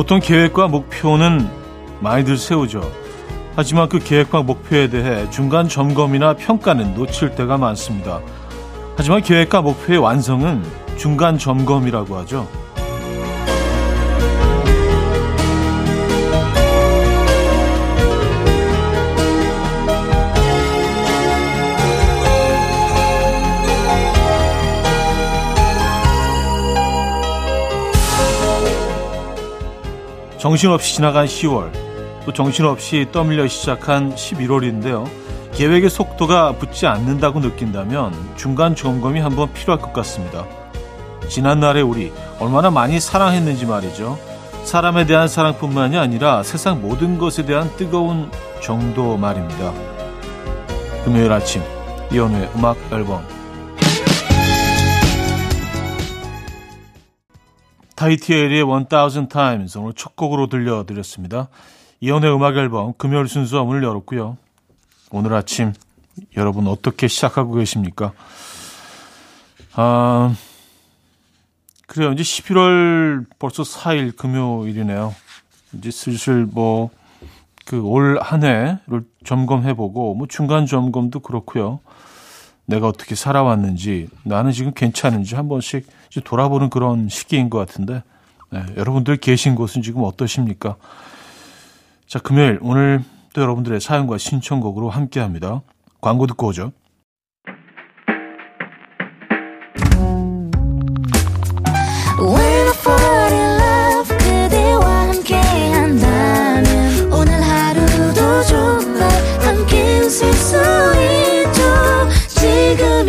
보통 계획과 목표는 많이들 세우죠. 하지만 그 계획과 목표에 대해 중간 점검이나 평가는 놓칠 때가 많습니다. 하지만 계획과 목표의 완성은 중간 점검이라고 하죠. 정신없이 지나간 10월, 또 정신없이 떠밀려 시작한 11월인데요. 계획의 속도가 붙지 않는다고 느낀다면 중간 점검이 한번 필요할 것 같습니다. 지난날의 우리 얼마나 많이 사랑했는지 말이죠. 사람에 대한 사랑뿐만이 아니라 세상 모든 것에 대한 뜨거운 정도 말입니다. 금요일 아침 이연우의 음악 앨범 타이티에리의 1000 Times 오늘 첫 곡으로 들려드렸습니다. 이연의 음악 앨범 금요일 순서 문을 열었고요. 오늘 아침 여러분 어떻게 시작하고 계십니까? 아, 그래요. 이제 11월 벌써 4일 금요일이네요. 이제 슬슬 뭐 그 올 한 해를 점검해보고 뭐 중간 점검도 그렇고요. 내가 어떻게 살아왔는지 나는 지금 괜찮은지 한 번씩 돌아보는 그런 시기인 것 같은데 네, 여러분들 계신 곳은 지금 어떠십니까? 자 금요일 오늘 또 여러분들의 사연과 신청곡으로 함께합니다. 광고 듣고 오죠.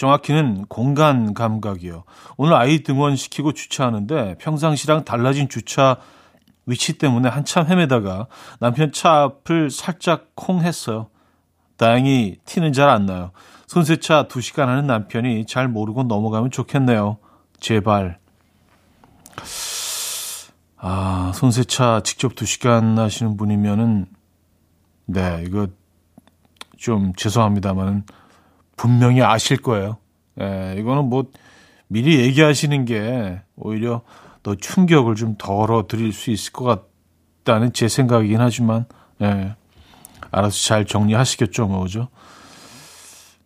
정확히는 공간 감각이요. 오늘 아이 등원시키고 주차하는데 평상시랑 달라진 주차 위치 때문에 한참 헤매다가 남편 차 앞을 살짝 콩 했어요. 다행히 티는 잘 안 나요. 손세차 2시간 하는 남편이 잘 모르고 넘어가면 좋겠네요. 제발. 아, 손세차 직접 2시간 하시는 분이면은, 네, 이거 좀 죄송합니다만 분명히 아실 거예요. 예, 이거는 뭐 미리 얘기하시는 게 오히려 더 충격을 좀 덜어 드릴 수 있을 것 같다는 제 생각이긴 하지만, 예, 알아서 잘 정리하시겠죠, 뭐죠.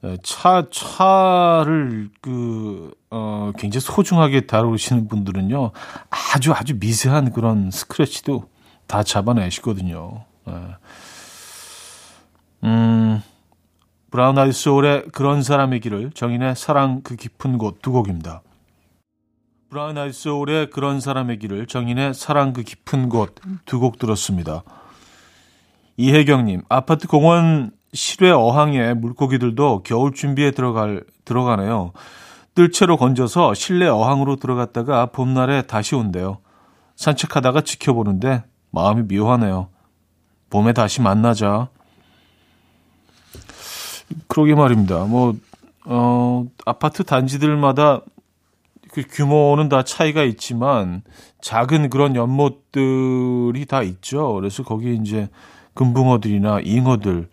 네, 차, 차를 그, 어, 굉장히 소중하게 다루시는 분들은요, 아주 아주 미세한 그런 스크래치도 다 잡아내시거든요. 네. 음, 브라운 아이 소울의 그런 사람의 길을 정인의 사랑 그 깊은 곳 두 곡입니다. 브라운 아이 소울의 그런 사람의 길을 정인의 사랑 그 깊은 곳 두 곡 들었습니다. 이혜경님, 아파트 공원 실외 어항에 물고기들도 겨울 준비에 들어갈, 들어가네요. 뜰채로 건져서 실내 어항으로 들어갔다가 봄날에 다시 온대요. 산책하다가 지켜보는데 마음이 묘하네요. 봄에 다시 만나자. 그러게 말입니다. 뭐, 어, 아파트 단지들마다 그 규모는 다 차이가 있지만 작은 그런 연못들이 다 있죠. 그래서 거기 이제 금붕어들이나 잉어들,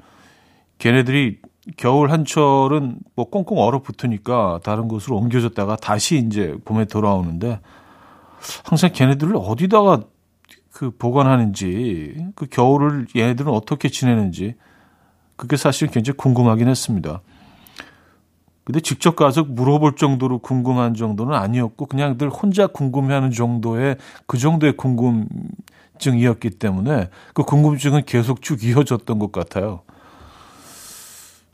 걔네들이 겨울 한철은 뭐 꽁꽁 얼어붙으니까 다른 곳으로 옮겨졌다가 다시 이제 봄에 돌아오는데 항상 걔네들을 어디다가 그 보관하는지 그 겨울을 얘네들은 어떻게 지내는지 그게 사실 굉장히 궁금하긴 했습니다. 근데 직접 가서 물어볼 정도로 궁금한 정도는 아니었고 그냥 늘 혼자 궁금해하는 정도의 그 정도의 궁금증이었기 때문에 그 궁금증은 계속 쭉 이어졌던 것 같아요.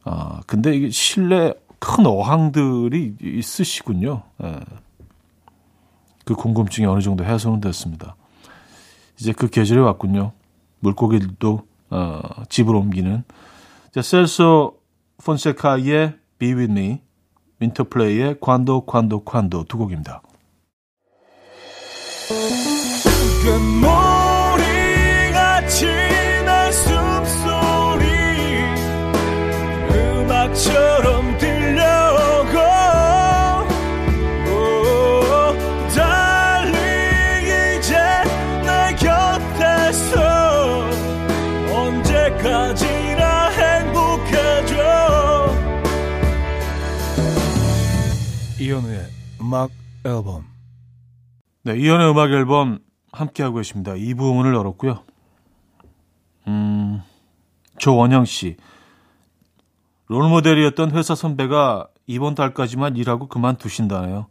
아, 근데 이게 실내 큰 어항들이 있으시군요. 예. 그 궁금증이 어느 정도 해소는 됐습니다. 이제 그 계절이 왔군요. 물고기들도 어, 집으로 옮기는. 자, 셀소 폰세카의 Be With Me, 윈터플레이의 관도 관도 관도 두 곡입니다. 언 이현우의 음악 앨범 네, 이현우의 음악 앨범 함께하고 계십니다. 2부 문을 열었고요. 음, 조원영 씨. 롤모델이었던 회사 선배가 이번 달까지만 일하고 그만두신다네요.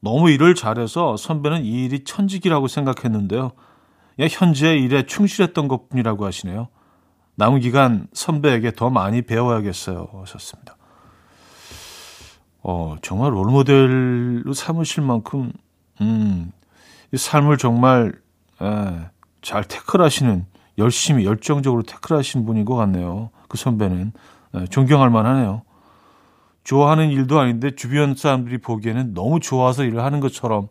너무 일을 잘해서 선배는 이 일이 천직이라고 생각했는데요. 현재 일에 충실했던 것 뿐이라고 하시네요. 남은 기간 선배에게 더 많이 배워야겠어요. 하셨습니다. 어, 정말 롤모델로 삼으실 만큼, 음, 이 삶을 정말, 에, 잘 태클하시는, 열심히, 열정적으로 태클하신 분인 것 같네요. 그 선배는. 에, 존경할 만하네요. 좋아하는 일도 아닌데 주변 사람들이 보기에는 너무 좋아서 일을 하는 것처럼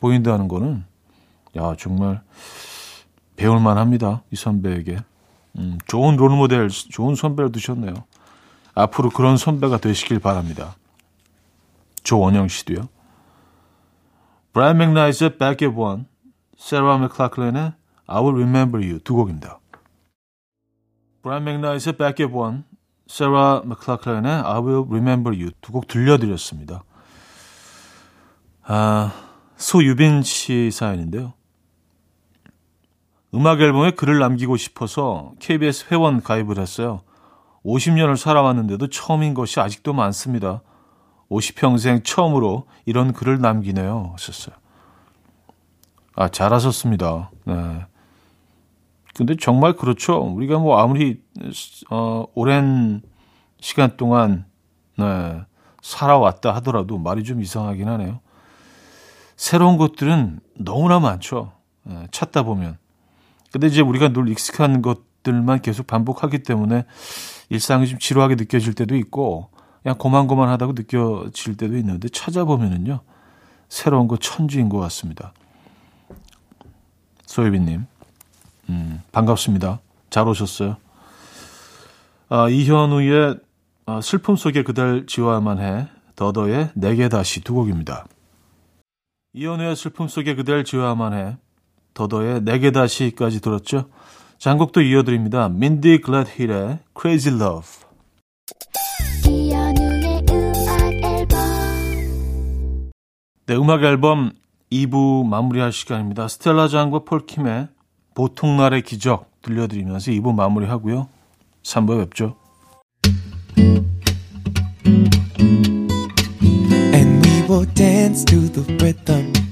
보인다는 거는, 야, 정말 배울 만 합니다. 이 선배에게. 음, 좋은 롤모델, 좋은 선배를 두셨네요. 앞으로 그런 선배가 되시길 바랍니다. 조원영 씨도요. 브라이언 맥나이트의 Back at One, 세라 맥클라클렌의 I Will Remember You 두 곡입니다. 브라이언 맥나이트의 Back at One, 세라 맥클라클렌의 I Will Remember You 두 곡 들려드렸습니다. 아, 소유빈 씨 사연인데요. 음악 앨범에 글을 남기고 싶어서 KBS 회원 가입을 했어요. 50년을 살아왔는데도 처음인 것이 아직도 많습니다. 50평생 처음으로 이런 글을 남기네요. 하셨어요. 아, 잘하셨습니다. 네. 근데 정말 그렇죠. 우리가 뭐 아무리, 어, 오랜 시간 동안, 네, 살아왔다 하더라도 말이 좀 이상하긴 하네요. 새로운 것들은 너무나 많죠. 네, 찾다 보면. 근데 이제 우리가 늘 익숙한 것들만 계속 반복하기 때문에 일상이 좀 지루하게 느껴질 때도 있고, 그냥 고만고만하다고 느껴질 때도 있는데 찾아보면은요 새로운 거 천지인 것 같습니다. 소예빈님, 음, 반갑습니다. 잘 오셨어요. 아, 이현우의 아, 슬픔 속에 그댈 지워야만 해 더더의 내게 다시 두 곡입니다. 이현우의 슬픔 속에 그댈 지워야만 해 더더의 내게 다시까지 들었죠. 장곡도 이어드립니다. 민디 글래힐의 Crazy Love. 네, 음악 앨범 2부 마무리할 시간입니다. 스텔라 장과 폴킴의 보통날의 기적 들려드리면서 2부 마무리하고요. 3부에 뵙죠. And we will dance to the rhythm.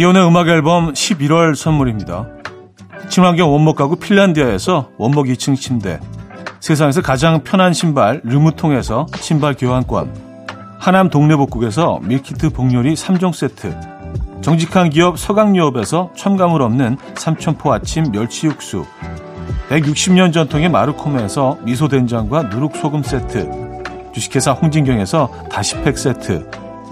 이혼의 음악 앨범 11월 선물입니다. 친환경 원목 가구 핀란디아에서 원목 2층 침대. 세상에서 가장 편한 신발 르무통에서 신발 교환권. 하남 동네복국에서 밀키트 복요리 3종 세트. 정직한 기업 서강유업에서 첨가물 없는 삼천포 아침 멸치 육수. 160년 전통의 마르코메에서 미소된장과 누룩소금 세트. 주식회사 홍진경에서 다시팩 세트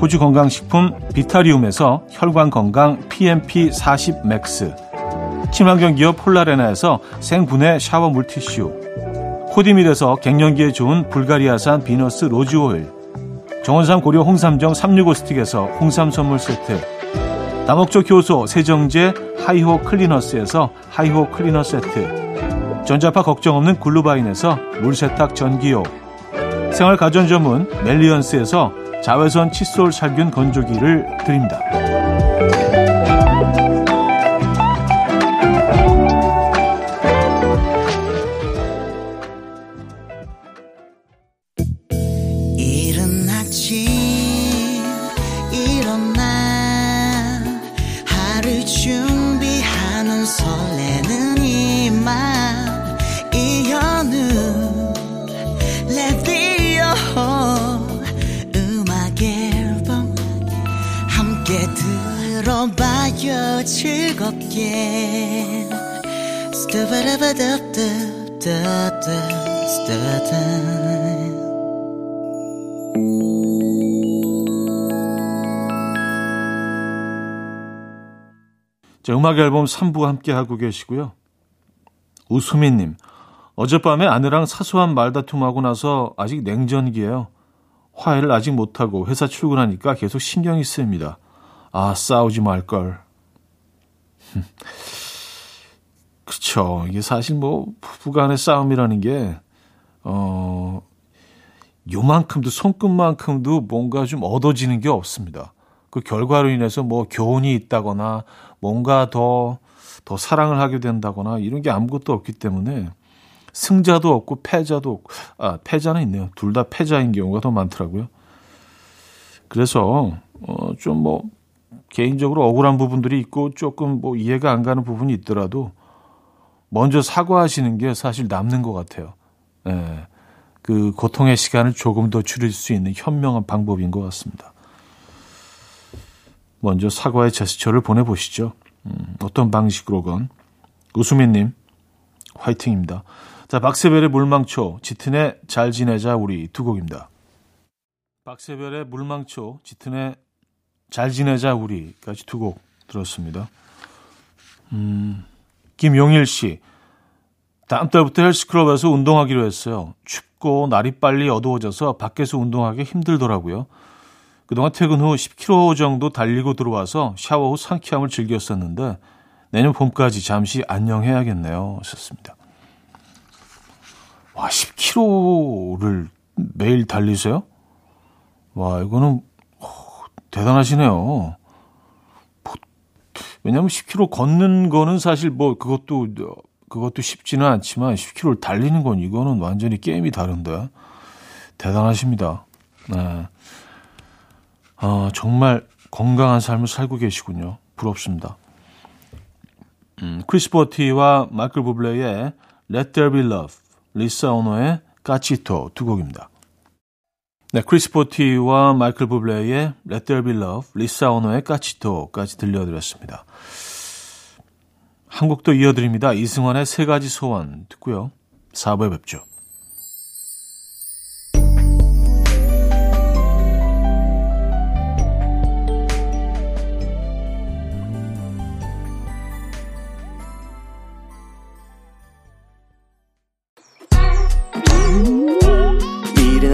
호주 건강식품 비타리움에서 혈관 건강 PMP40 맥스. 친환경 기업 폴라레나에서 생분해 샤워 물티슈. 코디밀에서 갱년기에 좋은 불가리아산 비너스 로즈 오일. 정원삼 고려 홍삼정 365 스틱에서 홍삼 선물 세트. 다목적 효소 세정제 하이호 클리너스에서 하이호 클리너 세트. 전자파 걱정 없는 글루바인에서 물세탁 전기요. 생활 가전 전문 멜리언스에서 자외선 칫솔 살균 건조기를 드립니다. 즐겁게 자, 음악 앨범 3부 함께 하고 계시고요. 우수민님, 어젯밤에 아내랑 사소한 말다툼하고 나서 아직 냉전기예요. 화해를 아직 못하고 회사 출근하니까 계속 신경이 쓰입니다. 아, 싸우지 말걸. 그쵸. 이게 사실 뭐, 부부간의 싸움이라는 게, 어, 요만큼도, 손끝만큼도 뭔가 좀 얻어지는 게 없습니다. 그 결과로 인해서 뭐 교훈이 있다거나 뭔가 더, 더 사랑을 하게 된다거나 이런 게 아무것도 없기 때문에 승자도 없고 패자도 없고, 아, 패자는 있네요. 둘 다 패자인 경우가 더 많더라고요. 그래서, 어, 좀 뭐, 개인적으로 억울한 부분들이 있고 조금 뭐 이해가 안 가는 부분이 있더라도 먼저 사과하시는 게 사실 남는 것 같아요. 예. 그 고통의 시간을 조금 더 줄일 수 있는 현명한 방법인 것 같습니다. 먼저 사과의 제스처를 보내보시죠. 음, 어떤 방식으로건. 우수민님, 화이팅입니다. 자, 박세별의 물망초, 짙은의 잘 지내자 우리 두 곡입니다. 박세별의 물망초, 짙은의 잘 지내자 우리까지 두 곡 들었습니다. 음, 김용일 씨. 다음 달부터 헬스클럽에서 운동하기로 했어요. 춥고 날이 빨리 어두워져서 밖에서 운동하기 힘들더라고요. 그동안 퇴근 후 10km 정도 달리고 들어와서 샤워 후 상쾌함을 즐겼었는데 내년 봄까지 잠시 안녕해야겠네요. 하셨습니다. 와, 10km를 매일 달리세요? 와, 이거는 대단하시네요. 왜냐하면 10km 걷는 거는 사실 뭐 그것도 그것도 쉽지는 않지만 10km를 달리는 건 이거는 완전히 게임이 다른데 대단하십니다. 네. 아, 정말 건강한 삶을 살고 계시군요. 부럽습니다. 음, 크리스 보티와 마이클 부블레의 Let There Be Love, 리사 오노의 Cachito 두 곡입니다. 네, 크리스 보티와 마이클 부블레의 Let There Be Love, 리사 오노의 Cachito까지 들려드렸습니다. 한 곡도 이어드립니다. 이승환의 세 가지 소원 듣고요. 4부에 뵙죠.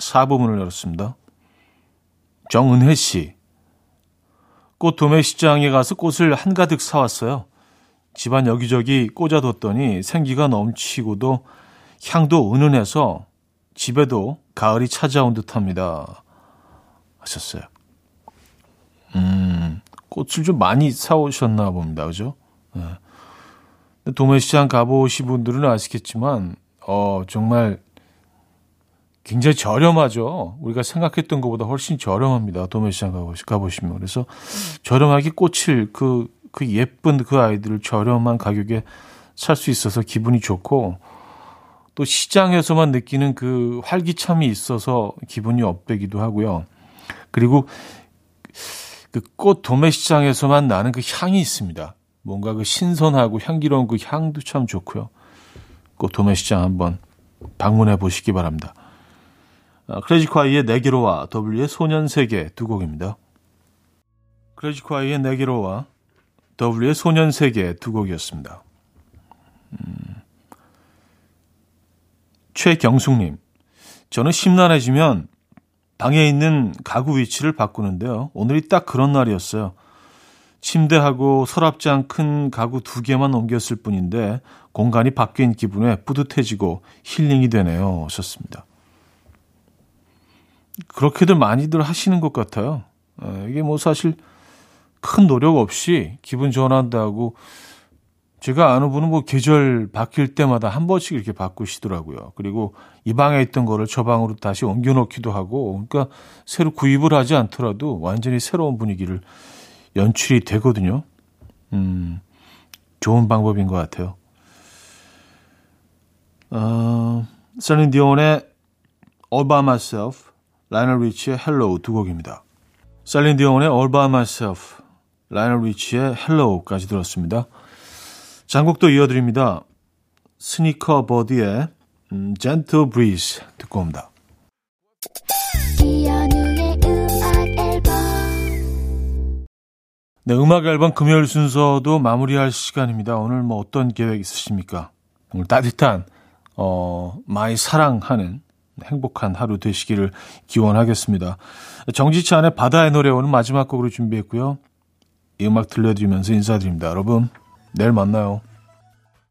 4부문을 열었습니다. 정은혜 씨. 꽃 도매 시장에 가서 꽃을 한가득 사왔어요. 집안 여기저기 꽂아뒀더니 생기가 넘치고도 향도 은은해서 집에도 가을이 찾아온 듯 합니다. 하셨어요. 음, 꽃을 좀 많이 사오셨나 봅니다. 그죠? 네. 도매시장 가보신 분들은 아시겠지만, 어, 정말 굉장히 저렴하죠. 우리가 생각했던 것보다 훨씬 저렴합니다. 도매시장 가보시면. 그래서 저렴하게 꽃을 그, 그 예쁜 그 아이들을 저렴한 가격에 살 수 있어서 기분이 좋고 또 시장에서만 느끼는 그 활기참이 있어서 기분이 업되기도 하고요. 그리고 그 꽃 도매시장에서만 나는 그 향이 있습니다. 뭔가 그 신선하고 향기로운 그 향도 참 좋고요. 꽃 도매시장 한번 방문해 보시기 바랍니다. 아, 크레지콰이의 내기로와 W의 소년세계 두 곡입니다. 크레지콰이의 내기로와 W의 소년세계 두 곡이었습니다. 음, 최경숙님, 저는 심란해지면 방에 있는 가구 위치를 바꾸는데요. 오늘이 딱 그런 날이었어요. 침대하고 서랍장 큰 가구 두 개만 옮겼을 뿐인데 공간이 바뀐 기분에 뿌듯해지고 힐링이 되네요. 하셨습니다. 그렇게들 많이들 하시는 것 같아요. 이게 뭐 사실 큰 노력 없이 기분 전환한다고 제가 아는 분은 뭐 계절 바뀔 때마다 한 번씩 이렇게 바꾸시더라고요. 그리고 이 방에 있던 거를 저 방으로 다시 옮겨놓기도 하고, 그러니까 새로 구입을 하지 않더라도 완전히 새로운 분위기를 연출이 되거든요. 음, 좋은 방법인 것 같아요. 어, 셀린 디온의 All By Myself, 라이오넬 리치의 Hello 두 곡입니다. 셀린 디온의 All By Myself, 라이오넬 리치의 Hello까지 들었습니다. 장곡도 이어드립니다. 스니커 버디의 음, Gentle Breeze 듣고 옵니다. 네, 음악 앨범 금요일 순서도 마무리할 시간입니다. 오늘 뭐 어떤 계획 있으십니까? 오늘 따뜻한 어, 많이 사랑하는 행복한 하루 되시기를 기원하겠습니다. 정지찬의 바다의 노래 오늘 마지막 곡으로 준비했고요. 이 음악 들려드리면서 인사드립니다. 여러분, 내일 만나요.